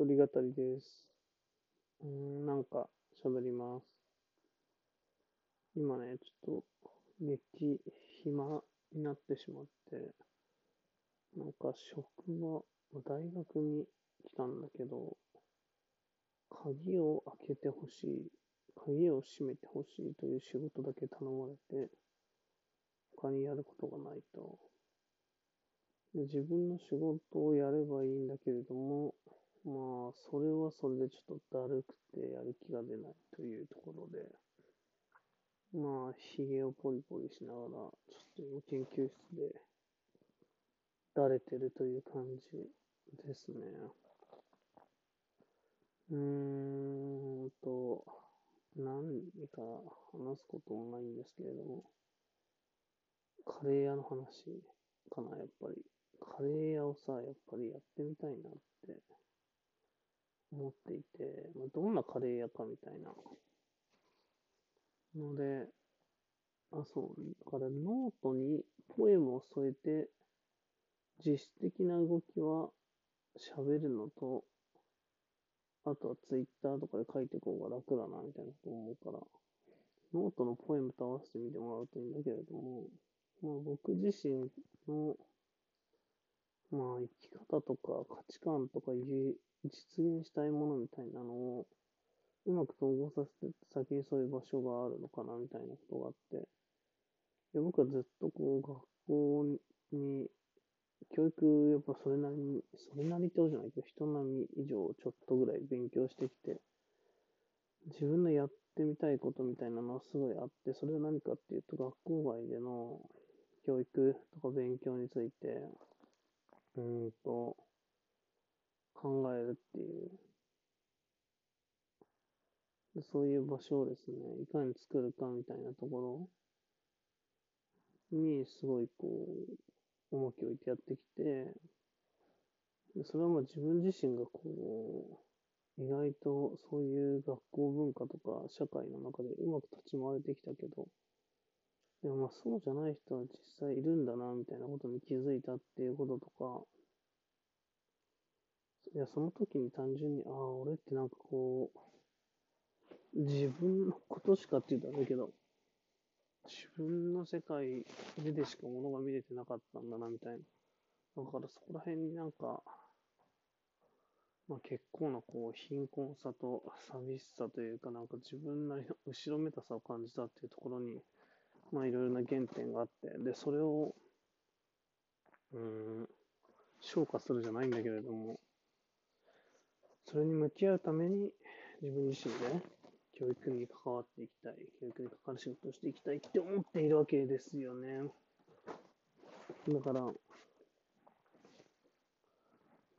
一人語りです。うん、なんか喋ります。今ね、ちょっと、激暇になってしまって、なんか職場、大学に来たんだけど、鍵を開けてほしい、鍵を閉めてほしいという仕事だけ頼まれて、他にやることがないと。で自分の仕事をやればいいんだけれども、まあ、それはそれでちょっとだるくてやる気が出ないというところで、まあ、髭をポリポリしながら、ちょっと今研究室で、だれてるという感じですね。うーんと、何か話すこともないんですけれども、カレー屋の話かな、やっぱり。カレー屋をさ、やっぱりやってみたいなって思っていて、まあ、どんなカレー屋かみたいな。ので、あ、そう、だからノートにポエムを添えて、実質的な動きは喋るのと、あとはツイッターとかで書いていこうが楽だな、みたいなと思うから、ノートのポエムと合わせてみてもらうといいんだけれども、まあ僕自身の、まあ生き方とか価値観とか実現したいものみたいなのを、うまく統合させて先にそういう場所があるのかな、みたいなことがあって、で僕はずっとこう学校に、教育、やっぱそれなりに、それなりってことじゃないけど、人並み以上ちょっとぐらい勉強してきて、自分のやってみたいことみたいなのはすごいあって、それは何かっていうと、学校外での教育とか勉強について、うんと、考えるっていう、そういう場所をですね、いかに作るかみたいなところに、すごいこう、重きを置いてやってきて、それはまあ自分自身がこう、意外とそういう学校文化とか社会の中でうまく立ち回れてきたけど、でもまあそうじゃない人は実際いるんだな、みたいなことに気づいたっていうこととか、いや、その時に単純に、ああ、俺ってなんかこう、自分のことしかって言うとあれだけど、自分の世界ででしかものが見れてなかったんだな、みたいな。だからそこら辺になんか、まあ結構なこう貧困さと寂しさというか、なんか自分なりの後ろめたさを感じたっていうところに、まあいろいろな原点があって、で、それを、うん、消化するじゃないんだけれども、それに向き合うために自分自身で教育に関わっていきたい、教育に関わる仕事をしていきたいって思っているわけですよね。だから、ま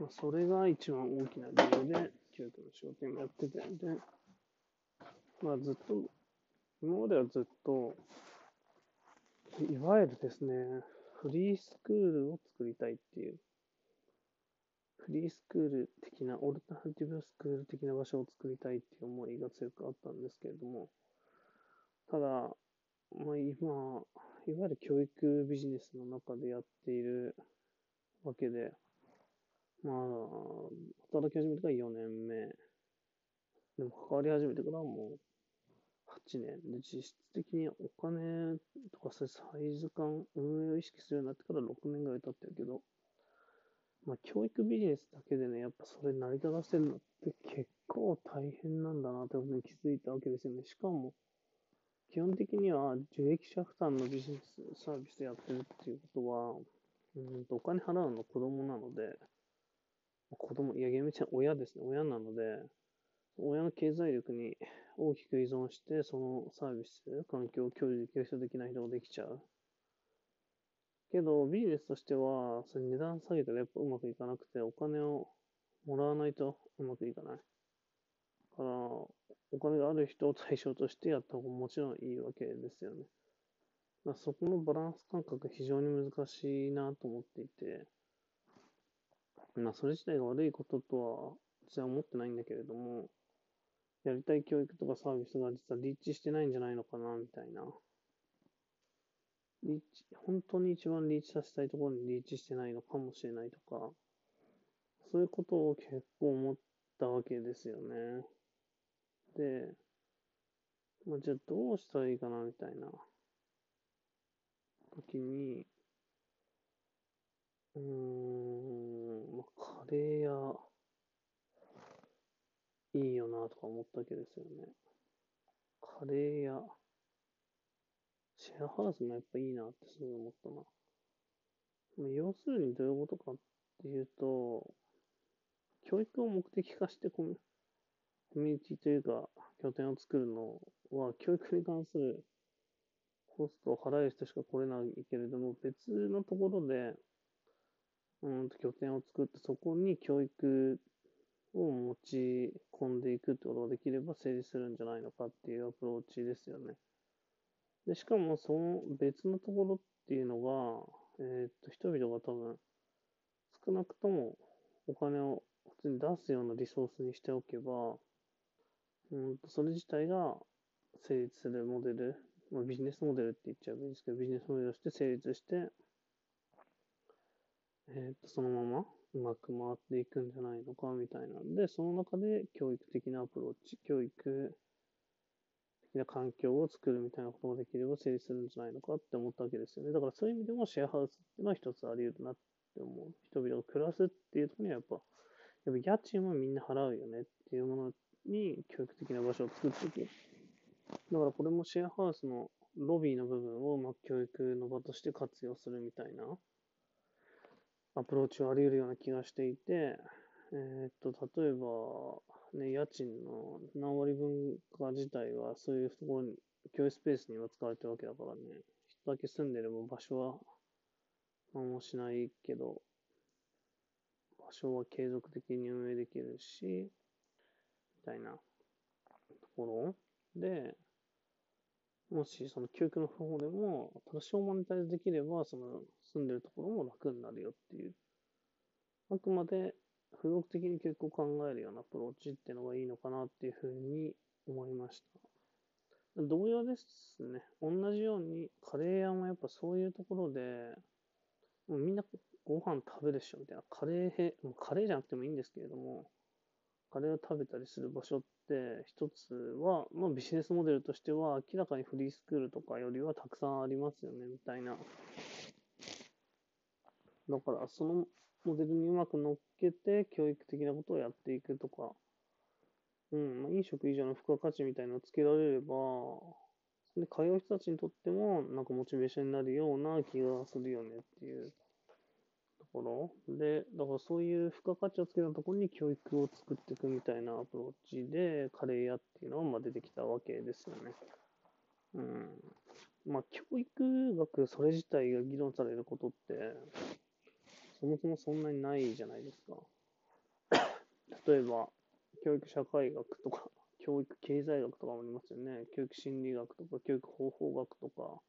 あ、それが一番大きな理由で教育の仕事をやってて、で、まあずっと、今まではずっと、いわゆるですね、フリースクールを作りたいっていう、フリースクール的な、オルタナティブスクール的な場所を作りたいっていう思いが強くあったんですけれども、ただ、まあ今、いわゆる教育ビジネスの中でやっているわけで、まあ、働き始めてから4年目。でも関わり始めてからもう年。で、実質的にお金とかそういうサイズ感、運営を意識するようになってから6年ぐらい経ってるけど、まあ教育ビジネスだけでね、やっぱそれ成り立たせるのって結構大変なんだなってことに気づいたわけですよね。しかも、基本的には受益者負担のビジネスサービスやってるっていうことは、うんとお金払うの子供なので、子供、いや、厳密に親ですね。親なので、親の経済力に大きく依存して、そのサービス、環境を享受できる人できない人ができちゃう。けど、ビジネスとしては、それ値段下げたらやっぱうまくいかなくて、お金をもらわないとうまくいかない。だから、お金がある人を対象としてやった方がもちろんいいわけですよね。だそこのバランス感覚非常に難しいなと思っていて、まあ、それ自体が悪いこととは、実は思ってないんだけれども、やりたい教育とかサービスが実はリーチしてないんじゃないのかな、みたいな。リーチ、本当に一番リーチさせたいところにリーチしてないのかもしれないとか、そういうことを結構思ったわけですよね。で、まあ、じゃあどうしたらいいかなみたいな時に、うーん、まあ、カレー屋、いいよなとか思ったわけですよね。カレー屋、シェアハウスもやっぱいいなってすごい思ったな。要するにどういうことかっていうと、教育を目的化してコミュニティというか、拠点を作るのは、教育に関するコストを払える人しか来れないけれども、別のところで、うんと拠点を作って、そこに教育を持ち込んでいくってことができれば成立するんじゃないのかっていうアプローチですよね。で、しかもその別のところっていうのが、えーっと、人々が多分、少なくともお金を普通に出すようなリソースにしておけば、うんと、それ自体が成立するモデル、まあ、ビジネスモデルって言っちゃえばいいんですけど、ビジネスモデルとして成立して、えーと、そのままうまく回っていくんじゃないのかみたいなんで、その中で教育的なアプローチ、教育的な環境を作るみたいなことができれば成立するんじゃないのかって思ったわけですよね。だからそういう意味でもシェアハウスっていうのは一つあり得るなって思う。人々が暮らすっていうところにはやっぱ、やっぱ家賃はみんな払うよねっていうものに教育的な場所を作っていく。だからこれもシェアハウスのロビーの部分を、まあ、教育の場として活用するみたいなアプローチはあり得るような気がしていて、えっと、例えば、ね、家賃の何割分か自体はそういうところに、教育スペースには使われてるわけだからね、人だけ住んでれば場所は何もしないけど、場所は継続的に運営できるし、みたいなところ。で、もしその教育の方法でも多少マネタイズできれば、その住んでるところも楽になるよっていう、あくまで付属的に教育を考えるようなアプローチっていうのがいいのかなっていうふうに思いました。同様ですね。同じようにカレー屋もやっぱそういうところで、もうみんなご飯食べるでしょみたいな。カレー、カレーじゃなくてもいいんですけれども、カレーを食べたりする場所って、一つは、まあビジネスモデルとしては明らかにフリースクールとかよりはたくさんありますよね、みたいな。だから、そのモデルにうまく乗っけて、教育的なことをやっていくとか、うん、まあ、飲食以上の付加価値みたいなのをつけられれば、それで通う人たちにとっても、なんかモチベーションになるような気がするよねっていうころ。で、だからそういう付加価値をつけたところに教育を作っていくみたいなアプローチで、カレー屋っていうのはまあ出てきたわけですよね。うん。まあ、教育学それ自体が議論されることって、そもそもそんなにないじゃないですか。例えば、教育社会学とか、教育経済学とかもありますよね。教育心理学とか、教育方法学とか、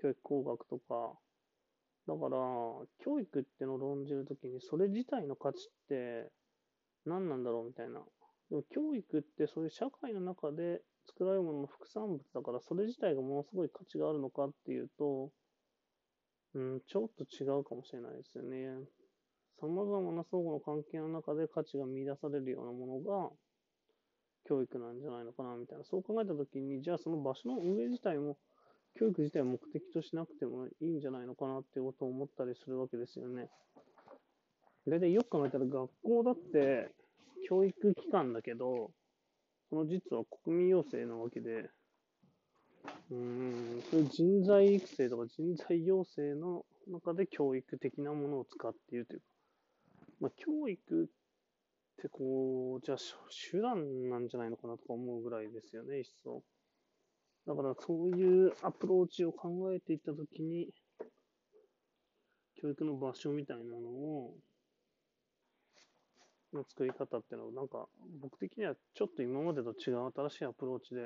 教育工学とか。だから、教育ってのを論じるときに、それ自体の価値って何なんだろうみたいな。でも教育ってそういう社会の中で作られるものの副産物だから、それ自体がものすごい価値があるのかっていうと、うん、ちょっと違うかもしれないですよね。様々な相互の関係の中で価値が見出されるようなものが教育なんじゃないのかなみたいな。そう考えたときに、じゃあその場所の運営自体も、教育自体を目的としなくてもいいんじゃないのかなってことを思ったりするわけですよね。大体よく考えたら学校だって教育機関だけど、その実は国民養成なわけで、うん、そういう人材育成とか人材養成の中で教育的なものを使っているというか、まあ、教育ってこう、じゃあ手段なんじゃないのかなとか思うぐらいですよね、一層。だからそういうアプローチを考えていったときに、教育の場所みたいなのを、の作り方っていうのは、なんか僕的にはちょっと今までと違う新しいアプローチで、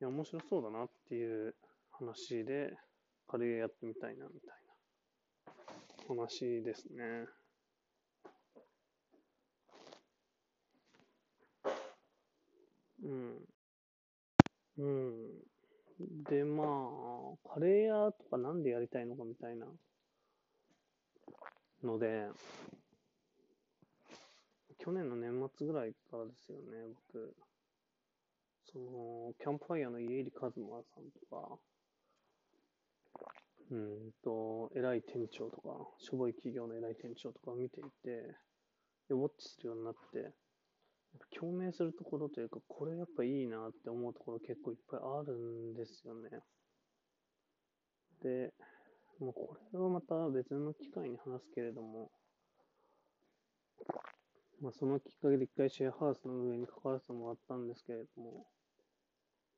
いや、面白そうだなっていう話で、カレーやってみたいなみたいな話ですね。うん。うん。で、まあ、カレー屋とかなんでやりたいのかみたいなので、去年の年末ぐらいからですよね、僕。その、キャンプファイヤーの家入一馬さんとか、うんと、偉い店長とか、しょぼい企業の偉い店長とかを見ていて、で、ウォッチするようになって、共鳴するところというか、これやっぱいいなって思うところ結構いっぱいあるんですよね。で、もうこれはまた別の機会に話すけれども、まあ、そのきっかけで一回シェアハウスの運営に関わらせてもらったんですけれども、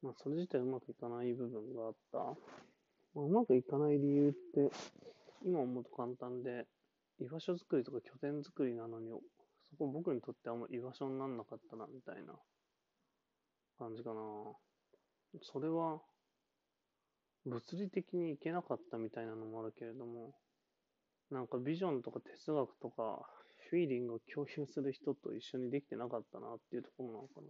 まあ、それ自体うまくいかない部分があった。まあ、うまくいかない理由って、今思うと簡単で、居場所作りとか拠点作りなのに、そこ僕にとってあんま居場所になんなかったな、みたいな感じかな。それは、物理的に行けなかったみたいなのもあるけれども、なんかビジョンとか哲学とか、フィーリングを共有する人と一緒にできてなかったなっていうところなのか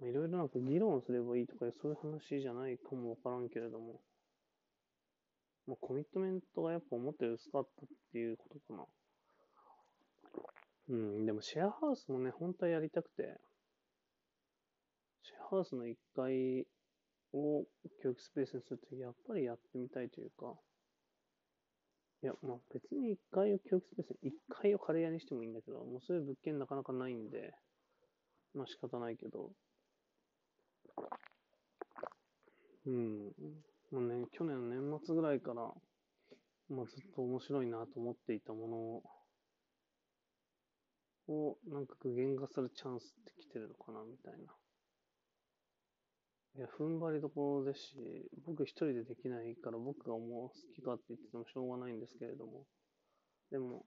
な。いろいろなんか議論すればいいとかそういう話じゃないかもわからんけれども、まあ、コミットメントがやっぱ思ったより薄かったっていうことかな。うん、でもシェアハウスもね、本当はやりたくて、シェアハウスの1階を教育スペースにするとやっぱりやってみたいというか、いや、まあ別に1階を教育スペースに、1階をカレー屋にしてもいいんだけど、もうそういう物件なかなかないんで、まあ仕方ないけど、うん。まあね、去年の年末ぐらいから、まあずっと面白いなと思っていたものを、なんか具現化するチャンスって来てるのかな、みたいな。いや、踏ん張りどころですし、僕一人でできないから僕が思う好きかって言っててもしょうがないんですけれども、でも、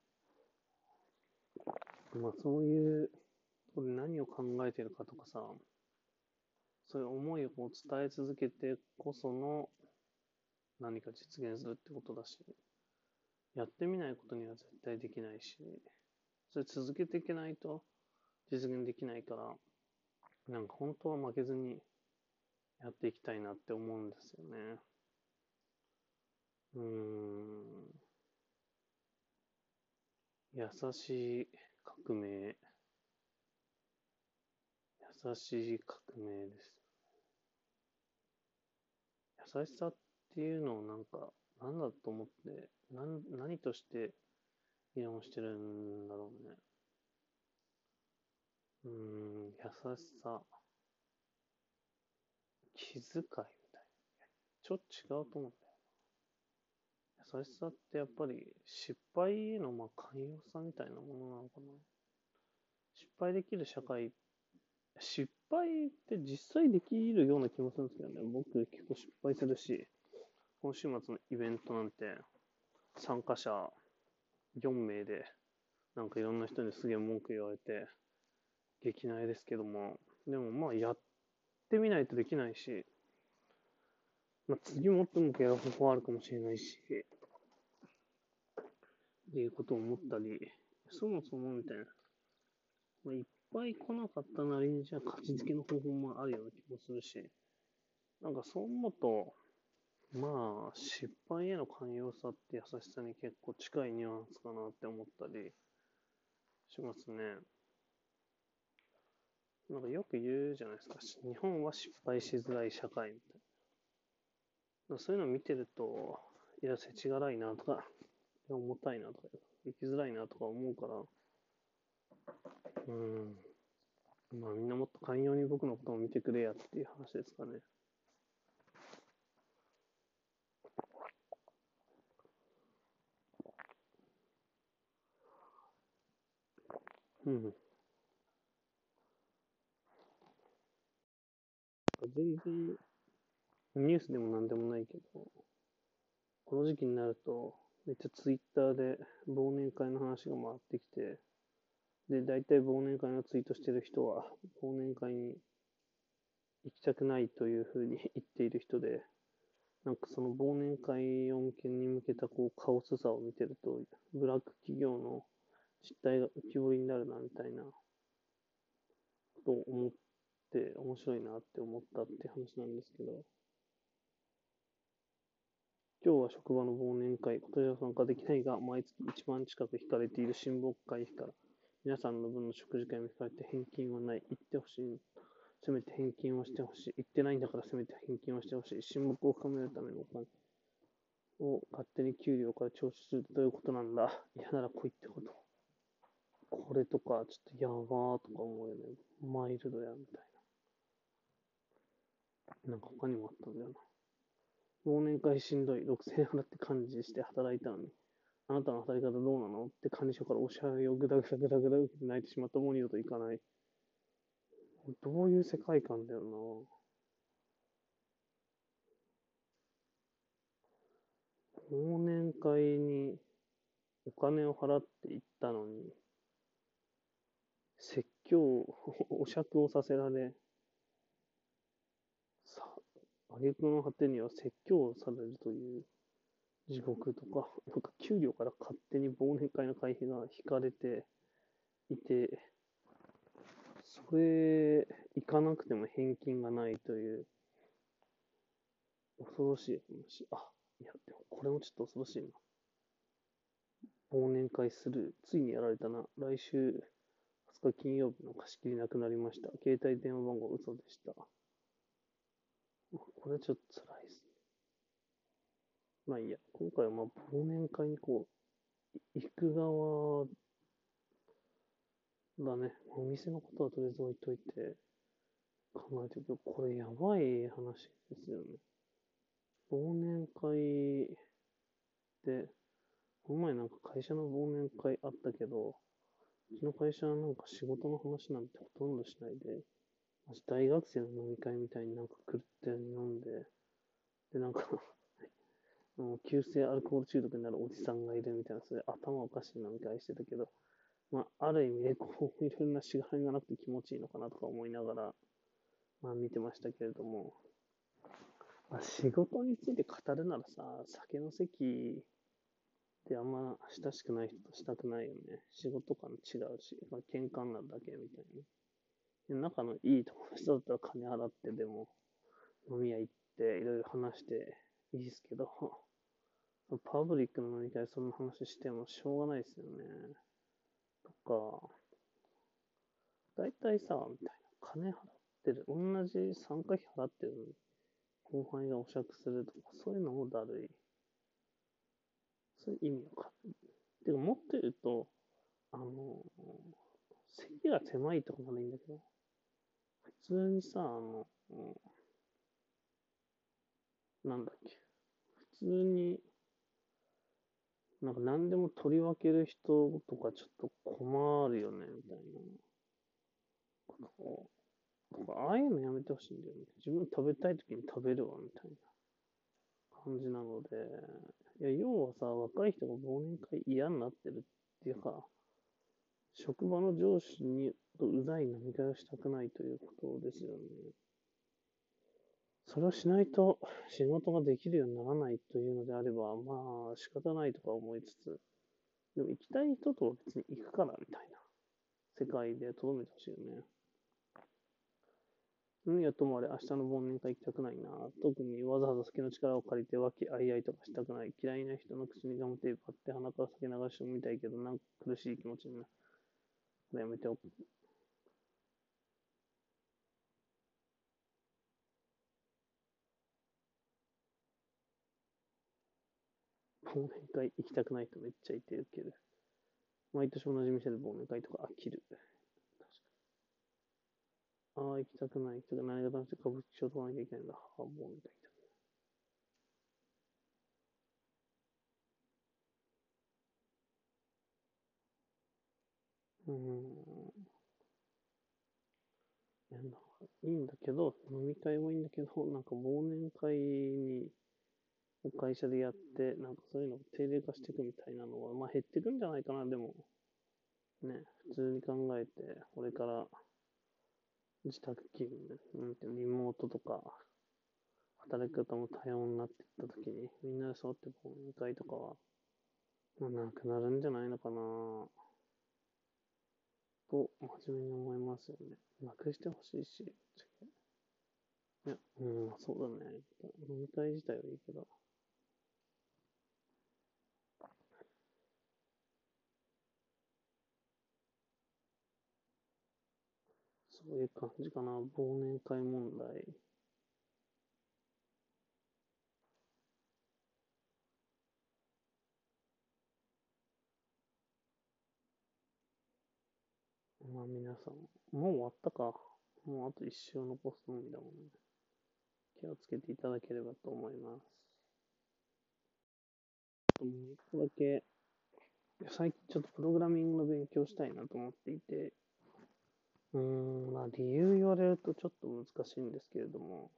まあそういう、何を考えてるかとかさ、そういう思いをこう伝え続けてこその何か実現するってことだし、やってみないことには絶対できないし、それ続けていけないと実現できないから、なんか本当は負けずにやっていきたいなって思うんですよね。うーん。優しい革命。優しい革命です。優しさっていうのをなんか、なんだと思って、なん、何として議論してるんだろうね。うん、優しさ。気遣いみたいな。ちょっと違うと思うんだよな。優しさってやっぱり失敗へのまあ寛容さみたいなものなのかな。失敗できる社会、失敗って実際できるような気もするんですけどね。僕結構失敗するし、今週末のイベントなんて参加者4名でなんかいろんな人にすげえ文句言われて激内ですけども、でもまあやってみないとできないし、まあ、次もっともやる方法あるかもしれないし、っていうことを思ったり、そもそもみたいな、まあ、いっぱい来なかったなりにじゃあ勝ち付けの方法もあるような気もするし、なんかそう思うと、まあ、失敗への寛容さって優しさに結構近いニュアンスかなって思ったりしますね。なんかよく言うじゃないですか。日本は失敗しづらい社会みたいな。そういうのを見てると、いや、世知辛いなとか、重たいなとか、生きづらいなとか思うから、うん。まあみんなもっと寛容に僕のことを見てくれやっていう話ですかね。うん。全然、ニュースでもなんでもないけど、この時期になると、めっちゃツイッターで忘年会の話が回ってきて、で、大体忘年会のツイートしてる人は、忘年会に行きたくないというふうに言っている人で、なんかその忘年会を向けに向けたこうカオスさを見てると、ブラック企業の実態が浮き彫りになるなみたいなことを思って面白いなって思ったって話なんですけど、今日は職場の忘年会、今年は参加できないが、毎月一番近く引かれている親睦会費から皆さんの分の食事会も控えて返金はない。行ってほしい。せめて返金をしてほしい。行ってないんだからせめて返金をしてほしい。親睦を深めるためのお金を勝手に給料から徴収するってどういうことなんだ嫌なら来いってこと。これとか、ちょっとやばーとか思うよね。マイルドや、みたいな。なんか他にもあったんだよな。忘年会しんどい。6000円払って幹事して働いたのに。あなたの働き方どうなのって管理所からお支払いをぐだぐだぐだぐだ受けて泣いてしまったもう二度と行かない。どういう世界観だよな。忘年会にお金を払って行ったのに、説教、お釈をさせられ、さ、挙句の果てには説教をされるという地獄とか、なんか給料から勝手に忘年会の会費が引かれていて、それ、行かなくても返金がないという、恐ろしい話。あ、いや、でもこれもちょっと恐ろしいな。忘年会する。ついにやられたな。来週20日金曜日の貸し切りなくなりました。携帯電話番号嘘でした。これちょっと辛いですね。まあいいや。今回はまあ忘年会にこう、行く側だね。お店のことはとりあえず置いといて考えてるけど、これやばい話ですよね。忘年会で、この前なんか会社の忘年会あったけど、うちの会社はなんか仕事の話なんてほとんどしないで、大学生の飲み会みたいになんか狂ったように飲んで、で、なんか 急性アルコール中毒になるおじさんがいるみたいな、それ頭おかしい飲み会してたけど、まあ、ある意味で、こう、いろんなしがらみがなくて気持ちいいのかなとか思いながら、まあ見てましたけれども、まあ、仕事について語るならさ、酒の席であんま親しくない人としたくないよね。仕事感違うし、まあ、喧嘩になるだけみたいに。仲のいい友達だったら金払ってでも飲み屋行っていろいろ話していいですけど、パブリックの飲み会そんな話してもしょうがないですよね。とか、大体さ、みたいな。金払ってる。同じ参加費払ってるのに、後輩がお酌するとか、そういうのもだるい。そういう意味わかんない。てか、もっと言うと、あの、席が狭いとかならいいんだけど、普通にさ、あの、なんだっけ、普通に、なんか何でも取り分ける人とかちょっと困るよね、みたいなことを、ああいうのやめてほしいんだよね。自分食べたい時に食べるわ、みたいな感じなので、いや、要はさ、若い人が忘年会嫌になってるっていうか、職場の上司にとうざい飲み会をしたくないということですよね。それをしないと仕事ができるようにならないというのであれば、まあ仕方ないとか思いつつ、でも行きたい人と別に行くからみたいな世界で留めてほしいよね。何やともあれ、明日の忘年会行きたくないな。特にわざわざ酒の力を借りて和気あいあいとかしたくない。嫌いな人の口にガムテープ貼って鼻から酒流してみたいけど、なんか苦しい気持ちになる。これやめておく。忘年会行きたくない人めっちゃいてるけど。毎年同じ店で忘年会とか飽きる。ああ、行きたくない。人が何が楽しい歌舞伎町とかなきゃいけないんだ。はあ、もうみたいな。うん。いや、なんかいいんだけど、飲み会もいいんだけど、なんか忘年会に、会社でやって、なんかそういうのを定例化していくみたいなのは、まあ減ってくんじゃないかな、でも。ね、普通に考えて、これから自宅勤務、なんてリモートとか、働き方も多様になっていったときに、みんなで揃って忘年会とかは、まあ、なくなるんじゃないのかなと、真面目に思いますよね。なくしてほしいし、いや、うん、そうだね。飲み会自体はいいけど。そういう感じかな。忘年会問題。まあ皆さん、もう終わったか。もうあと一周残すのみだもんね。気をつけていただければと思います。ともう一個だけ、最近ちょっとプログラミングの勉強したいなと思っていて、うーん、まあ理由言われるとちょっと難しいんですけれども、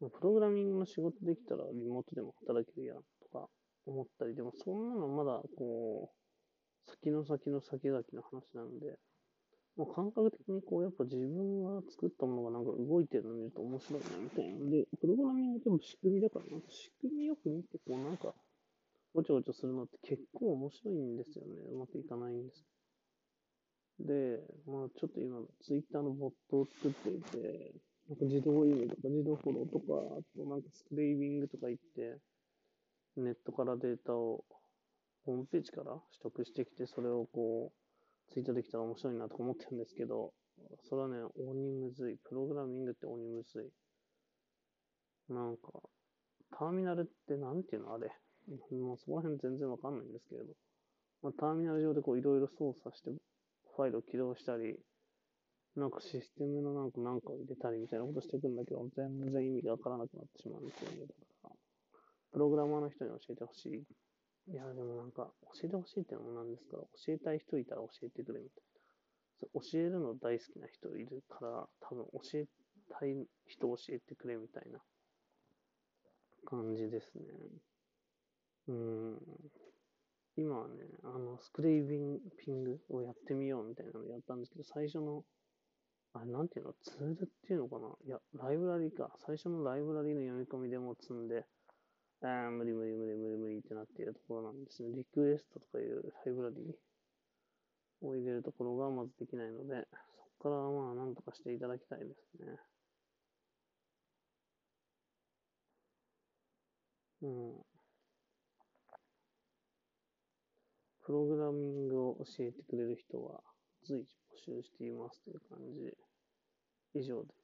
プログラミングの仕事できたらリモートでも働けるやんとか思ったり、でもそんなのまだこう、先の先の先々の話なので、まあ、感覚的にこう、やっぱ自分が作ったものがなんか動いてるの見ると面白いなみたいな。ので、プログラミングでも仕組みだから、なんか仕組みよく見て、こうなんか、ごちゃごちゃするのって結構面白いんですよね。うまくいかないんです。で、まあちょっと今、ツイッターのボットを作っていて、なんか自動いいねとか自動フォローとか、あとなんかスクレイビングとか言って、ネットからデータをホームページから取得してきて、それをこう、ツイートできたら面白いなと思ってるんですけど、それはね、鬼むずい。プログラミングって鬼むずい。なんか、ターミナルってなんていうの？あれ。もうそこら辺全然わかんないんですけれど。まあ、ターミナル上でこういろいろ操作して、ファイルを起動したり、なんかシステムのなんかなんかを入れたりみたいなことしていくんだけど、全然意味がわからなくなってしまうんですよね。だから、プログラマーの人に教えてほしいいや、でもなんか、教えてほしいってのもなんですから、教えたい人いたら教えてくれみたいな。教えるの大好きな人いるから、多分教えたい人教えてくれみたいな感じですね。うん。今はね、あの、スクレイビンピングをやってみようみたいなのやったんですけど、最初の、あれ、なんていうの、ツールっていうのかな？いや、ライブラリーか。最初のライブラリーの読み込みでも積んで、ああ、無理無理無理無理無理ってなっているところなんですね。リクエストとかいうライブラリーを入れるところがまずできないので、そこからまあなんとかしていただきたいですね。うん。プログラミングを教えてくれる人は随時募集していますという感じ。以上です。